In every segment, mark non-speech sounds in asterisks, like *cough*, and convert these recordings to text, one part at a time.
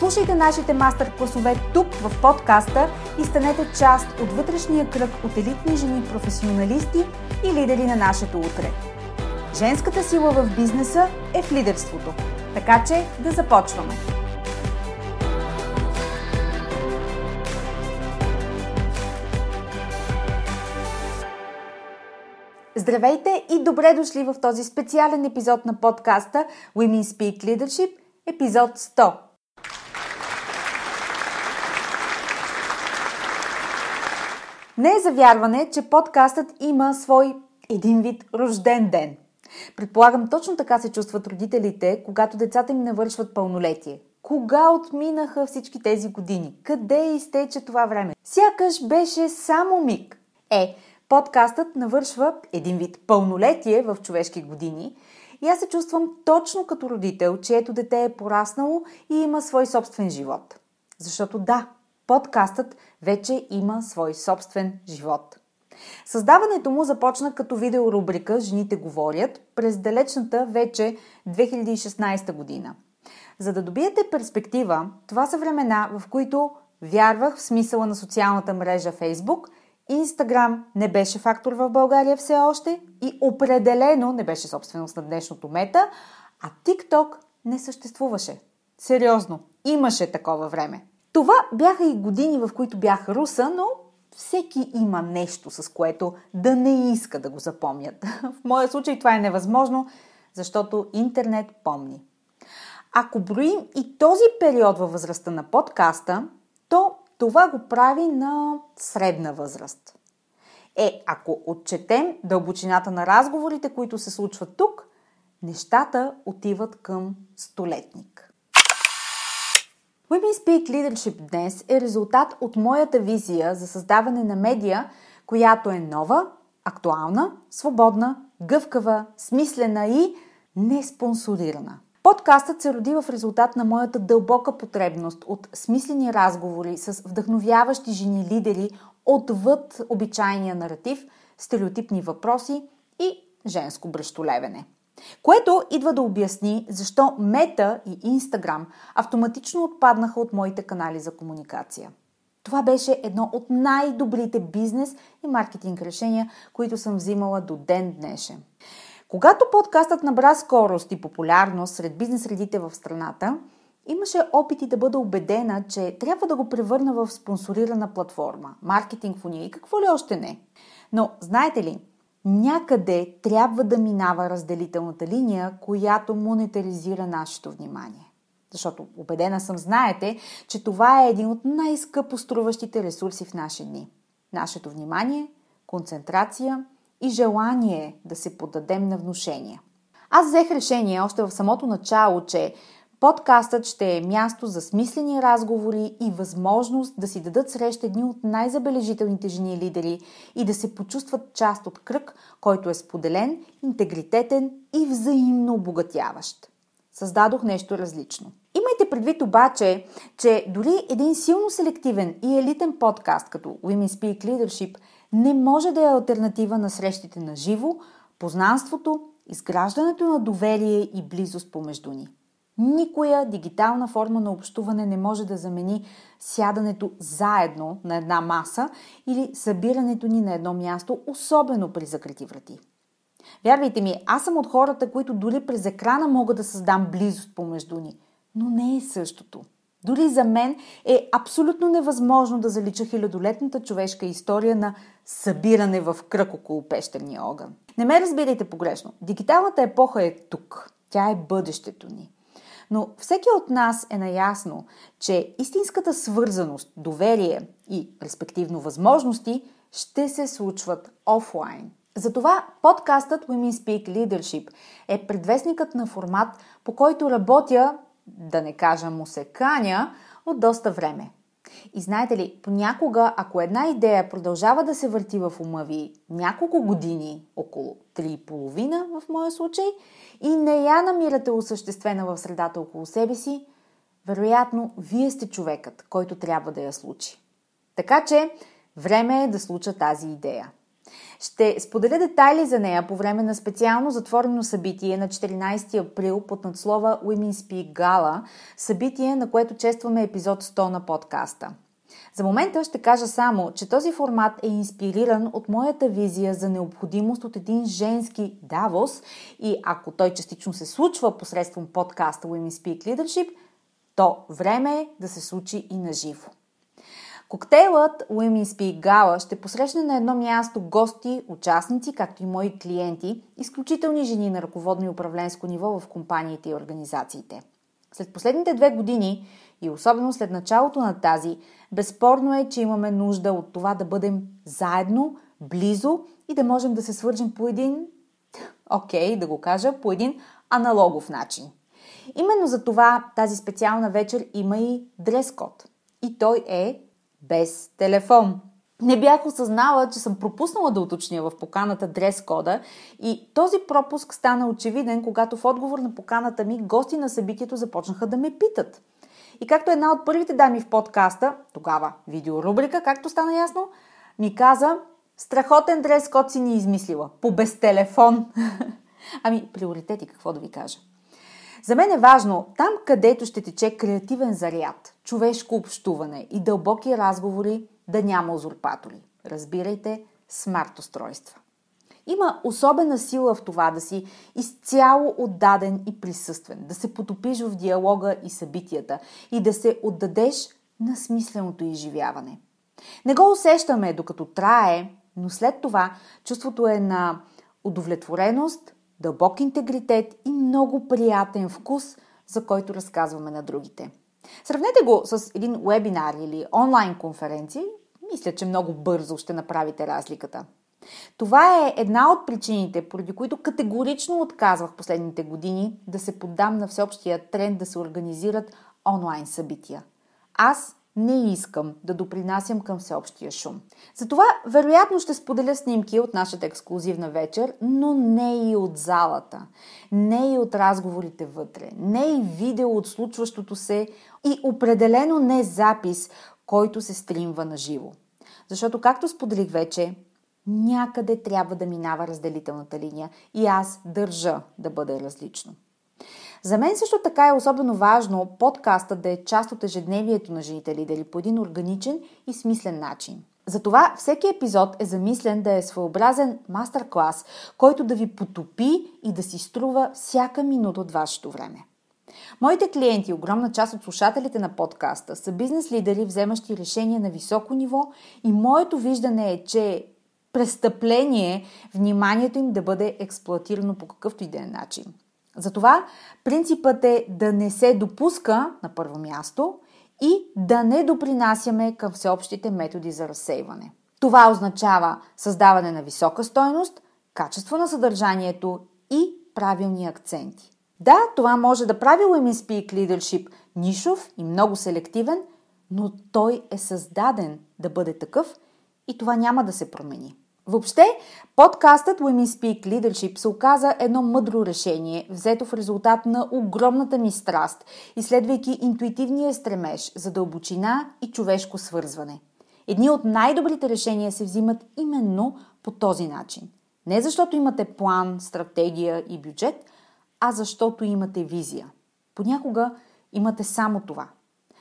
Слушайте нашите мастер-класове тук в подкаста и станете част от вътрешния кръг от елитни жени професионалисти и лидери на нашето утре. Женската сила в бизнеса е в лидерството. Така че да започваме! Здравейте и добре дошли в този специален епизод на подкаста Women Speak Leadership, епизод 100. Не е за вярване, че подкастът има свой един вид рожден ден. Предполагам, точно така се чувстват родителите, когато децата им навършват пълнолетие. Кога отминаха всички тези години? Къде изтече това време? Сякаш беше само миг. Е, подкастът навършва един вид пълнолетие в човешки години и аз се чувствам точно като родител, чието дете е пораснало и има свой собствен живот. Защото да, подкастът вече има свой собствен живот. Създаването му започна като видеорубрика «Жените говорят» през далечната вече 2016 година. За да добиете перспектива, това са времена, в които вярвах в смисъла на социалната мрежа Facebook, Инстаграм не беше фактор в България все още и определено не беше собственост на днешното мета, а TikTok не съществуваше. Сериозно, имаше такова време. Това бяха и години, в които бях руса, но всеки има нещо, с което да не иска да го запомнят. *laughs* В моя случай това е невъзможно, защото интернет помни. Ако броим и този период във възрастта на подкаста, то това го прави на средна възраст. Е, ако отчетем дълбочината на разговорите, които се случват тук, нещата отиват към столетник. Women Speak Leadership днес е резултат от моята визия за създаване на медия, която е нова, актуална, свободна, гъвкава, смислена и неспонсорирана. Подкастът се роди в резултат на моята дълбока потребност от смислени разговори с вдъхновяващи жени лидери отвъд обичайния наратив, стереотипни въпроси и женско брещолевене. Което идва да обясни защо Мета и Инстаграм автоматично отпаднаха от моите канали за комуникация. Това беше едно от най-добрите бизнес и маркетинг решения, които съм взимала до ден днешен. Когато подкастът набра скорост и популярност сред бизнес средите в страната, имаше опити да бъда убедена, че трябва да го превърна в спонсорирана платформа, маркетинг в уния и какво ли още не. Но, знаете ли, някъде трябва да минава разделителната линия, която монетаризира нашето внимание. Защото убедена съм, знаете, че това е един от най-скъпо струващите ресурси в наши дни. Нашето внимание, концентрация и желание да се подадем на внушения. Аз взех решение още в самото начало, че Подкастът ще е място за смислени разговори и възможност да си дадат среща едни от най-забележителните жени лидери и да се почувстват част от кръг, който е споделен, интегритетен и взаимно обогатяващ. Създадох нещо различно. Имайте предвид обаче, че дори един силно селективен и елитен подкаст като Women Speak Leadership не може да е альтернатива на срещите на живо, познанството, изграждането на доверие и близост помежду ни. Никоя дигитална форма на общуване не може да замени сядането заедно на една маса или събирането ни на едно място, особено при закрити врати. Вярвайте ми, аз съм от хората, които дори през екрана могат да създам близост помежду ни, но не е същото. Дори за мен е абсолютно невъзможно да залича хилядолетната човешка история на събиране в кръг около пещерния огън. Не ме разбирайте погрешно. Дигиталната епоха е тук. Тя е бъдещето ни. Но всеки от нас е наясно, че истинската свързаност, доверие и респективно възможности ще се случват офлайн. Затова подкастът Women Speak Leadership е предвестникът на формат, по който работя, да не кажа му се каня, от доста време. И знаете ли, понякога, ако една идея продължава да се върти в ума ви няколко години, около 3,5 в моя случай, и не я намирате осъществена в средата около себе си, вероятно, вие сте човекът, който трябва да я случи. Така че, време е да случа тази идея. Ще споделя детайли за нея по време на специално затворено събитие на 14 април под надслова Women Speak Gala, събитие, на което честваме епизод 100 на подкаста. За момента ще кажа само, че този формат е инспириран от моята визия за необходимост от един женски Давос и ако той частично се случва посредством подкаста Women Speak Leadership, то време е да се случи и на живо. Коктейлът Women Speak Gala ще посрещне на едно място гости, участници, както и мои клиенти, изключителни жени на ръководно и управленско ниво в компаниите и организациите. След последните две години и особено след началото на тази, безспорно е, че имаме нужда от това да бъдем заедно, близо и да можем да се свържем по един, окей, okay, да го кажа, по един аналогов начин. Именно за това тази специална вечер има и дрес-код. И той е без телефон. Не бях осъзнала, че съм пропуснала да уточня в поканата дрес-кода и този пропуск стана очевиден, когато в отговор на поканата ми гости на събитието започнаха да ме питат. И както една от първите дами в подкаста, тогава видеорубрика, както стана ясно, ми каза, страхотен дрес-код си ни измислила, по безтелефон. *laughs* ами, приоритети, какво да ви кажа. За мен е важно там, където ще тече креативен заряд, човешко общуване и дълбоки разговори, да няма узурпатори. Разбирайте, смарт устройства. Има особена сила в това да си изцяло отдаден и присъствен, да се потопиш в диалога и събитията и да се отдадеш на смисленото изживяване. Не го усещаме докато трае, но след това чувството е на удовлетвореност, дълбок интегритет и много приятен вкус, за който разказваме на другите. Сравнете го с един вебинар или онлайн конференция. Мисля, че много бързо ще направите разликата. Това е една от причините, поради които категорично отказвах последните години да се поддам на всеобщия тренд да се организират онлайн събития. Аз не искам да допринасям към всеобщия шум. Затова, вероятно, ще споделя снимки от нашата ексклюзивна вечер, но не и от залата, не и от разговорите вътре, не и видео от случващото се и определено не запис, който се стримва на живо. Защото, както споделих вече, някъде трябва да минава разделителната линия и аз държа да бъде различно. За мен също така е особено важно подкастът да е част от ежедневието на жените лидери по един органичен и смислен начин. Затова всеки епизод е замислен да е своеобразен мастер-клас, който да ви потопи и да си струва всяка минута от вашето време. Моите клиенти, огромна част от слушателите на подкаста, са бизнес лидери, вземащи решения на високо ниво и моето виждане е, че престъпление вниманието им да бъде експлуатирано по какъвто и да е начин. Затова принципът е да не се допуска на първо място и да не допринасяме към всеобщите методи за разсейване. Това означава създаване на висока стойност, качество на съдържанието и правилни акценти. Да, това може да прави Women Speak Leadership нишов и много селективен, но той е създаден да бъде такъв и това няма да се промени. Въобще, подкастът Women Speak Leadership се оказа едно мъдро решение, взето в резултат на огромната ми страст, изследвайки интуитивния стремеж за дълбочина и човешко свързване. Едни от най-добрите решения се взимат именно по този начин. Не защото имате план, стратегия и бюджет, а защото имате визия. Понякога имате само това.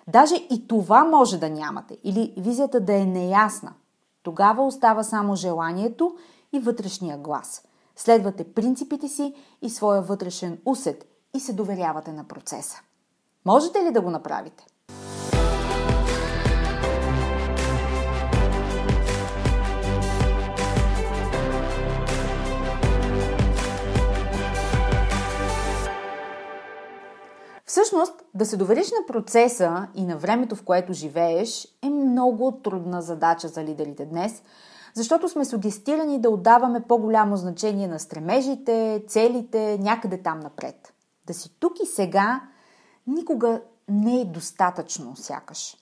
Даже и това може да нямате или визията да е неясна – тогава остава само желанието и вътрешния глас. Следвате принципите си и своя вътрешен усет и се доверявате на процеса. Можете ли да го направите? Всъщност, да се довериш на процеса и на времето, в което живееш, е много трудна задача за лидерите днес, защото сме сугестирани да отдаваме по-голямо значение на стремежите, целите, някъде там напред. Да си тук и сега никога не е достатъчно, сякаш.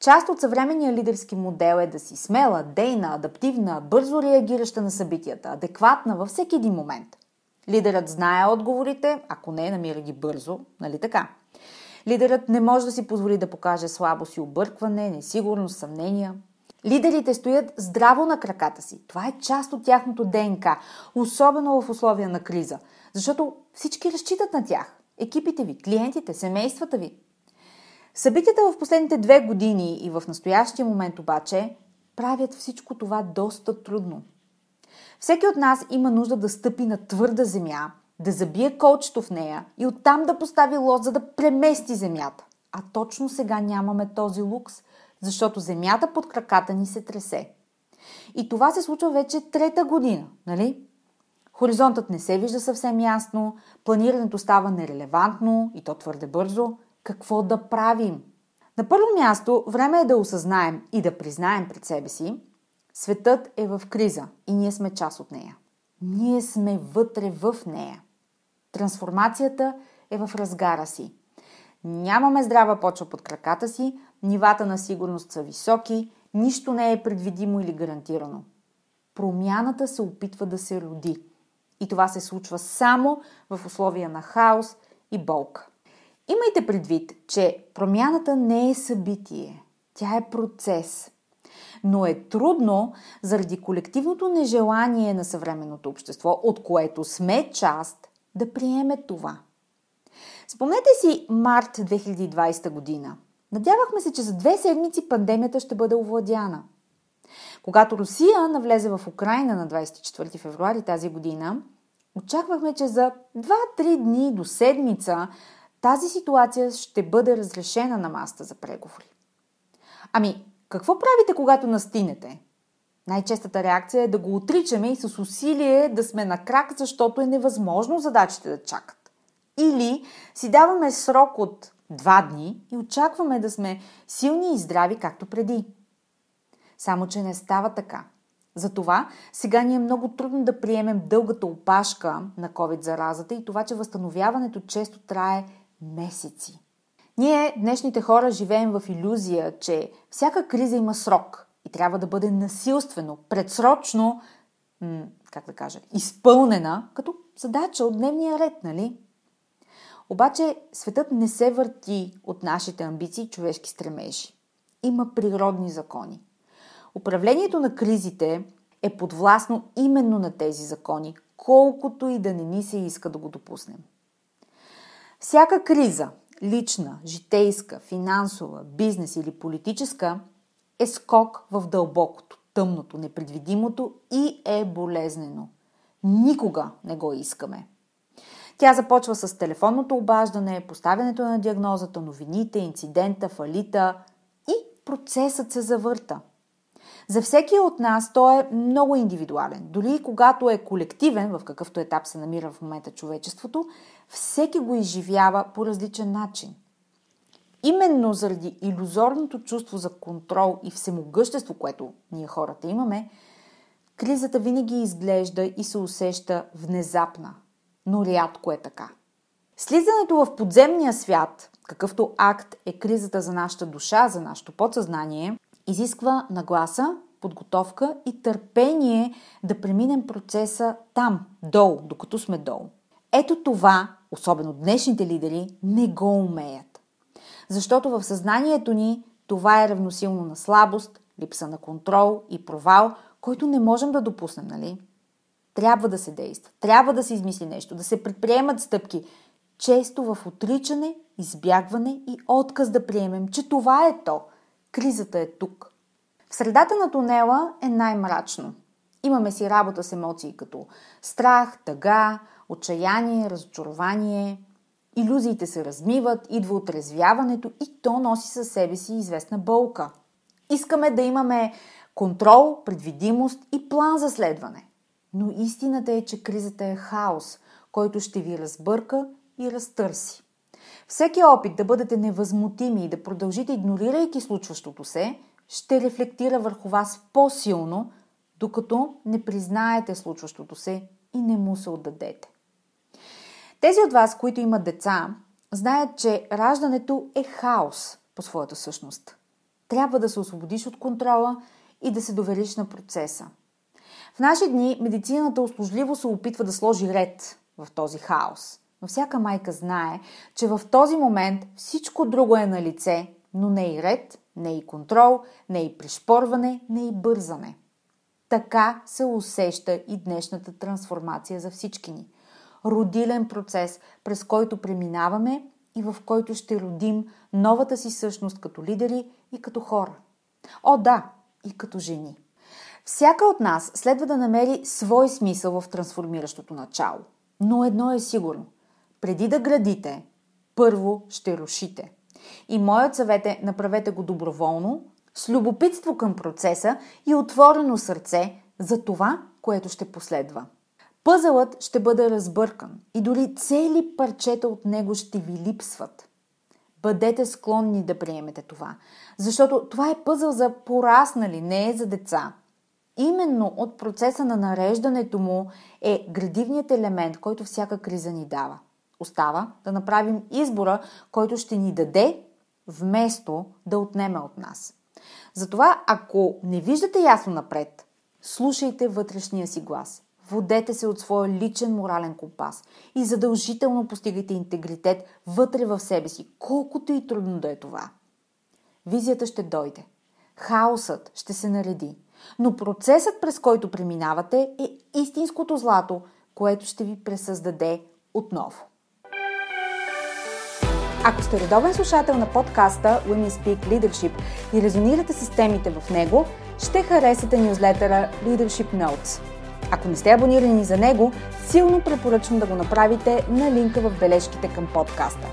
Част от съвременния лидерски модел е да си смела, дейна, адаптивна, бързо реагираща на събитията, адекватна във всеки един момент. Лидерът знае отговорите, ако не, намира ги бързо, нали така? Лидерът не може да си позволи да покаже слабост и объркване, несигурност, съмнения. Лидерите стоят здраво на краката си. Това е част от тяхното ДНК, особено в условия на криза, защото всички разчитат на тях. Екипите ви, клиентите, семействата ви. Събитията в последните две години и в настоящия момент обаче правят всичко това доста трудно. Всеки от нас има нужда да стъпи на твърда земя, да забие колчето в нея и оттам да постави лод, за да премести земята. А точно сега нямаме този лукс, защото земята под краката ни се тресе. И това се случва вече трета година, нали? Хоризонтът не се вижда съвсем ясно, планирането става нерелевантно и то твърде бързо. Какво да правим? На първо място, време е да осъзнаем и да признаем пред себе си, светът е в криза и ние сме част от нея. Ние сме вътре в нея. Трансформацията е в разгара си. Нямаме здрава почва под краката си, нивата на сигурност са високи, нищо не е предвидимо или гарантирано. Промяната се опитва да се роди – и това се случва само в условия на хаос и болка. Имайте предвид, че промяната не е събитие, тя е процес. Но е трудно заради колективното нежелание на съвременното общество, от което сме част, да приеме това. Спомнете си март 2020 година. Надявахме се, че за две седмици пандемията ще бъде овладяна – когато Русия навлезе в Украина на 24 февруари тази година, очаквахме, че за 2-3 дни до седмица тази ситуация ще бъде разрешена на маста за преговори. Ами, какво правите, когато настинете? Най-честата реакция е да го отричаме и с усилие да сме на крак, защото е невъзможно задачите да чакат. Или си даваме срок от два дни и очакваме да сме силни и здрави, както преди. Само, че не става така. Затова сега ни е много трудно да приемем дългата опашка на COVID-заразата и това, че възстановяването често трае месеци. Ние, днешните хора, живеем в иллюзия, че всяка криза има срок и трябва да бъде насилствено, предсрочно, как да кажа, изпълнена като задача от дневния ред, нали? Обаче светът не се върти от нашите амбиции и човешки стремежи. Има природни закони. Управлението на кризите е подвластно именно на тези закони, колкото и да не ни се иска да го допуснем. Всяка криза, лична, житейска, финансова, бизнес или политическа, е скок в дълбокото, тъмното, непредвидимото и е болезнено. Никога не го искаме. Тя започва с телефонното обаждане, поставянето на диагнозата, новините, инцидента, фалита и процесът се завърта – за всеки от нас той е много индивидуален. Дори и когато е колективен, в какъвто етап се намира в момента човечеството, всеки го изживява по различен начин. Именно заради иллюзорното чувство за контрол и всемогъщество, което ние хората имаме, кризата винаги изглежда и се усеща внезапна, но рядко е така. Слизането в подземния свят, какъвто акт е кризата за нашата душа, за нашето подсъзнание, изисква нагласа, подготовка и търпение да преминем процеса там, долу, докато сме долу. Ето това, особено днешните лидери, не го умеят. Защото в съзнанието ни това е равносилно на слабост, липса на контрол и провал, който не можем да допуснем, нали? Трябва да се действа, трябва да се измисли нещо, да се предприемат стъпки, често в отричане, избягване и отказ да приемем, че това е то – Кризата е тук. В средата на тунела е най-мрачно. Имаме си работа с емоции като страх, тъга, отчаяние, разочарование. Иллюзиите се размиват, идва отрезвяването и то носи със себе си известна болка. Искаме да имаме контрол, предвидимост и план за следване. Но истината е, че кризата е хаос, който ще ви разбърка и разтърси. Всеки опит да бъдете невъзмутими и да продължите игнорирайки случващото се, ще рефлектира върху вас по-силно, докато не признаете случващото се и не му се отдадете. Тези от вас, които имат деца, знаят, че раждането е хаос по своята същност. Трябва да се освободиш от контрола и да се довериш на процеса. В наши дни медицината услужливо се опитва да сложи ред в този хаос. Но всяка майка знае, че в този момент всичко друго е на лице, но не и ред, не и контрол, не и пришпорване, не и бързане. Така се усеща и днешната трансформация за всички ни. Родилен процес, през който преминаваме и в който ще родим новата си същност като лидери и като хора. О, да, и като жени. Всяка от нас следва да намери свой смисъл в трансформиращото начало. Но едно е сигурно. Преди да градите, първо ще рушите. И моят съвет е направете го доброволно, с любопитство към процеса и отворено сърце за това, което ще последва. Пъзълът ще бъде разбъркан и дори цели парчета от него ще ви липсват. Бъдете склонни да приемете това, защото това е пъзъл за пораснали, не е за деца. Именно от процеса на нареждането му е градивният елемент, който всяка криза ни дава. Остава да направим избора, който ще ни даде, вместо да отнеме от нас. Затова, ако не виждате ясно напред, слушайте вътрешния си глас. Водете се от своя личен морален компас и задължително постигайте интегритет вътре в себе си, колкото и трудно да е това. Визията ще дойде. Хаосът ще се нареди. Но процесът, през който преминавате, е истинското злато, което ще ви пресъздаде отново. Ако сте редовен слушател на подкаста Women Speak Leadership и резонирате с темите в него, ще харесате нюзлетъра Leadership Notes. Ако не сте абонирани за него, силно препоръчвам да го направите на линка в бележките към подкаста.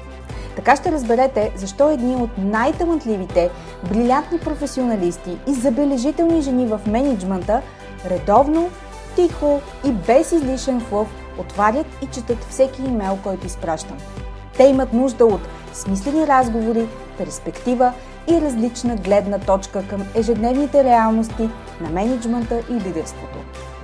Така ще разберете защо едни от най-талантливите, брилянтни професионалисти и забележителни жени в менеджмента редовно, тихо и без излишен флъв отварят и четат всеки имейл, който изпращам. Те имат нужда от смислени разговори, перспектива и различна гледна точка към ежедневните реалности на менеджмента и лидерството.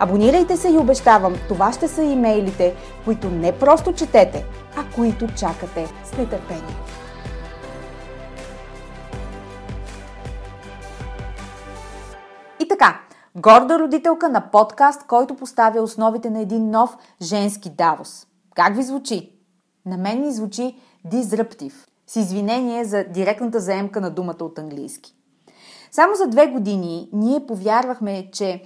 Абонирайте се и обещавам, това ще са имейлите, които не просто четете, а които чакате с нетърпение. И така, горда родителка на подкаст, който поставя основите на един нов женски Давос. Как ви звучи? На мен ми звучи disruptive, с извинение за директната заемка на думата от английски. Само за две години ние повярвахме, че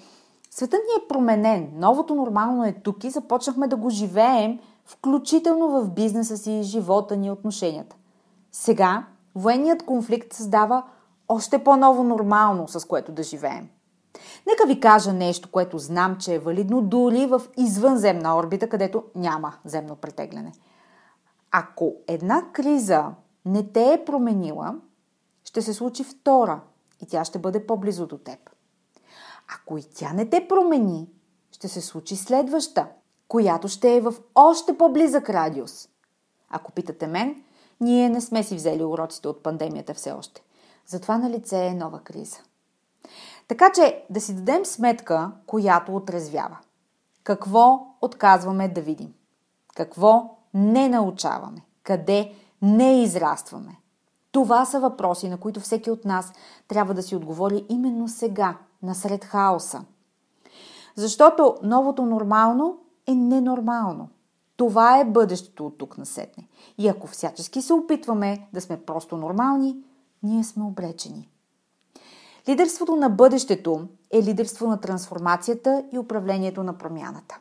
светът ни е променен, новото нормално е тук и започнахме да го живеем, включително в бизнеса си, живота ни, отношенията. Сега военният конфликт създава още по-ново нормално, с което да живеем – Нека ви кажа нещо, което знам, че е валидно дори в извънземна орбита, където няма земно претегляне. Ако една криза не те е променила, ще се случи втора и тя ще бъде по-близо до теб. Ако и тя не те промени, ще се случи следваща, която ще е в още по-близък радиус. Ако питате мен, ние не сме си взели уроците от пандемията все още. Затова на лице е нова криза. Така че да си дадем сметка, която отрезвява. Какво отказваме да видим? Какво не научаваме? Къде не израстваме? Това са въпроси, на които всеки от нас трябва да си отговори именно сега, насред хаоса. Защото новото нормално е ненормално. Това е бъдещето от тук насетне. И ако всячески се опитваме да сме просто нормални, ние сме обречени. Лидерството на бъдещето е лидерство на трансформацията и управлението на промяната.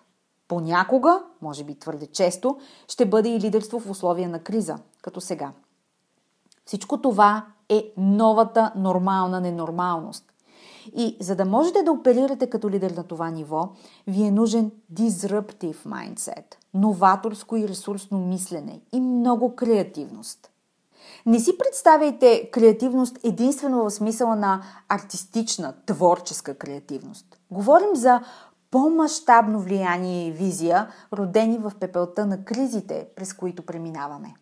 Понякога, може би твърде често, ще бъде и лидерство в условия на криза, като сега. Всичко това е новата нормална ненормалност. И за да можете да оперирате като лидер на това ниво, ви е нужен disruptive mindset, новаторско и ресурсно мислене и много креативност. Не си представяйте креативност единствено в смисъла на артистична, творческа креативност. Говорим за по-масштабно влияние и визия, родени в пепелта на кризите, през които преминаваме.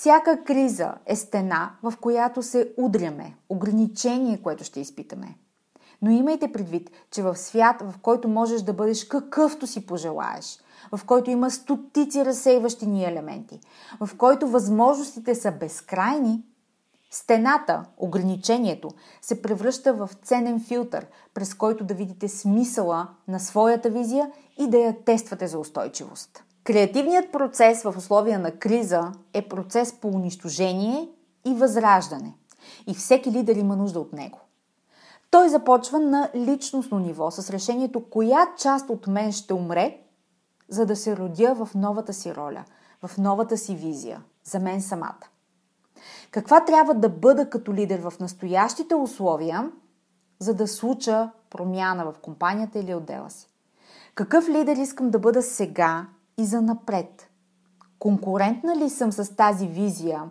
Всяка криза е стена, в която се удряме, ограничение, което ще изпитаме. Но имайте предвид, че в свят, в който можеш да бъдеш какъвто си пожелаеш, в който има стотици разсейващи ни елементи, в който възможностите са безкрайни, стената, ограничението, се превръща в ценен филтър, през който да видите смисъла на своята визия и да я тествате за устойчивост. Креативният процес в условия на криза е процес по унищожение и възраждане. И всеки лидер има нужда от него. Той започва на личностно ниво с решението коя част от мен ще умре, за да се родя в новата си роля, в новата си визия, за мен самата. Каква трябва да бъда като лидер в настоящите условия, за да случа промяна в компанията или отдела си? Какъв лидер искам да бъда сега и за напред? Конкурентна ли съм с тази визия?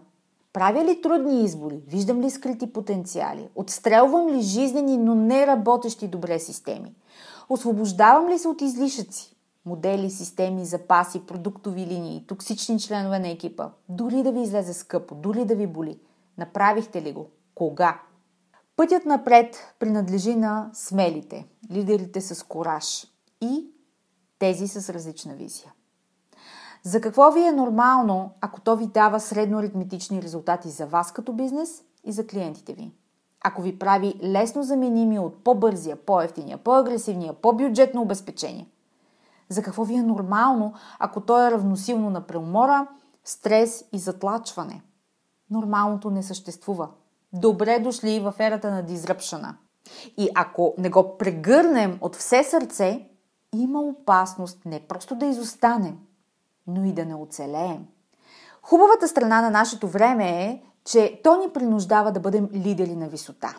Правя ли трудни избори? Виждам ли скрити потенциали? Отстрелвам ли жизнени, но не работещи добре системи? Освобождавам ли се от излишъци? Модели, системи, запаси, продуктови линии, токсични членове на екипа. Дори да ви излезе скъпо, дори да ви боли. Направихте ли го? Кога? Пътят напред принадлежи на смелите, лидерите с кораж и тези с различна визия. За какво ви е нормално, ако то ви дава средно аритметични резултати за вас като бизнес и за клиентите ви? Ако ви прави лесно заменими от по-бързия, по-ефтиния, по-агресивния, по-бюджетно обезпечение? За какво ви е нормално, ако то е равносилно на преумора, стрес и затлачване? Нормалното не съществува. Добре дошли в ерата на дизръпшена. И ако не го прегърнем от все сърце, има опасност не просто да изостанем, но и да не оцелеем. Хубавата страна на нашето време е, че то ни принуждава да бъдем лидери на висота.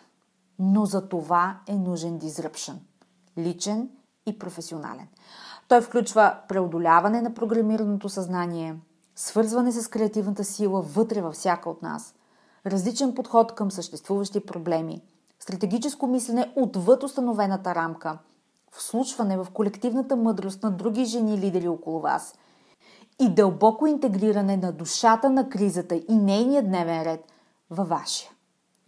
Но за това е нужен дизръпшън. Личен и професионален. Той включва преодоляване на програмираното съзнание, свързване с креативната сила вътре във всяка от нас, различен подход към съществуващи проблеми, стратегическо мислене отвъд установената рамка, вслушване в колективната мъдрост на други жени лидери около вас – и дълбоко интегриране на душата на кризата и нейния дневен ред във вашия.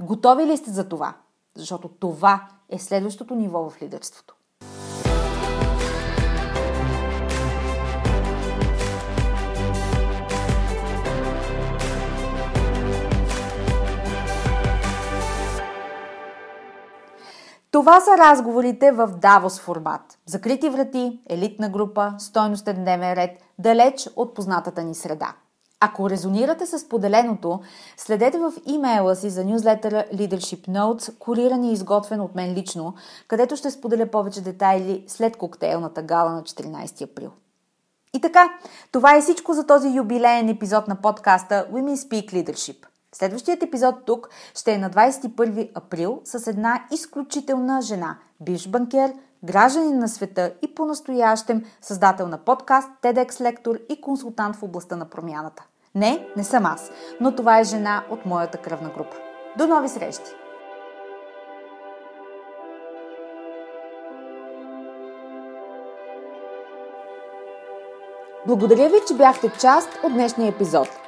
Готови ли сте за това? Защото това е следващото ниво в лидерството. Това са разговорите в Давос формат. Закрити врати, елитна група, стойностен дневен ред, далеч от познатата ни среда. Ако резонирате с поделеното, следете в имейла си за нюзлетъра Leadership Notes, куриран и изготвен от мен лично, където ще споделя повече детайли след коктейлната гала на 14 април. И така, това е всичко за този юбилеен епизод на подкаста Women Speak Leadership – Следващият епизод тук ще е на 21 април с една изключителна жена, бивш банкер, гражданин на света и по-настоящем създател на подкаст, TEDx лектор и консултант в областта на промяната. Не, не съм аз, но това е жена от моята кръвна група. До нови срещи! Благодаря ви, че бяхте част от днешния епизод –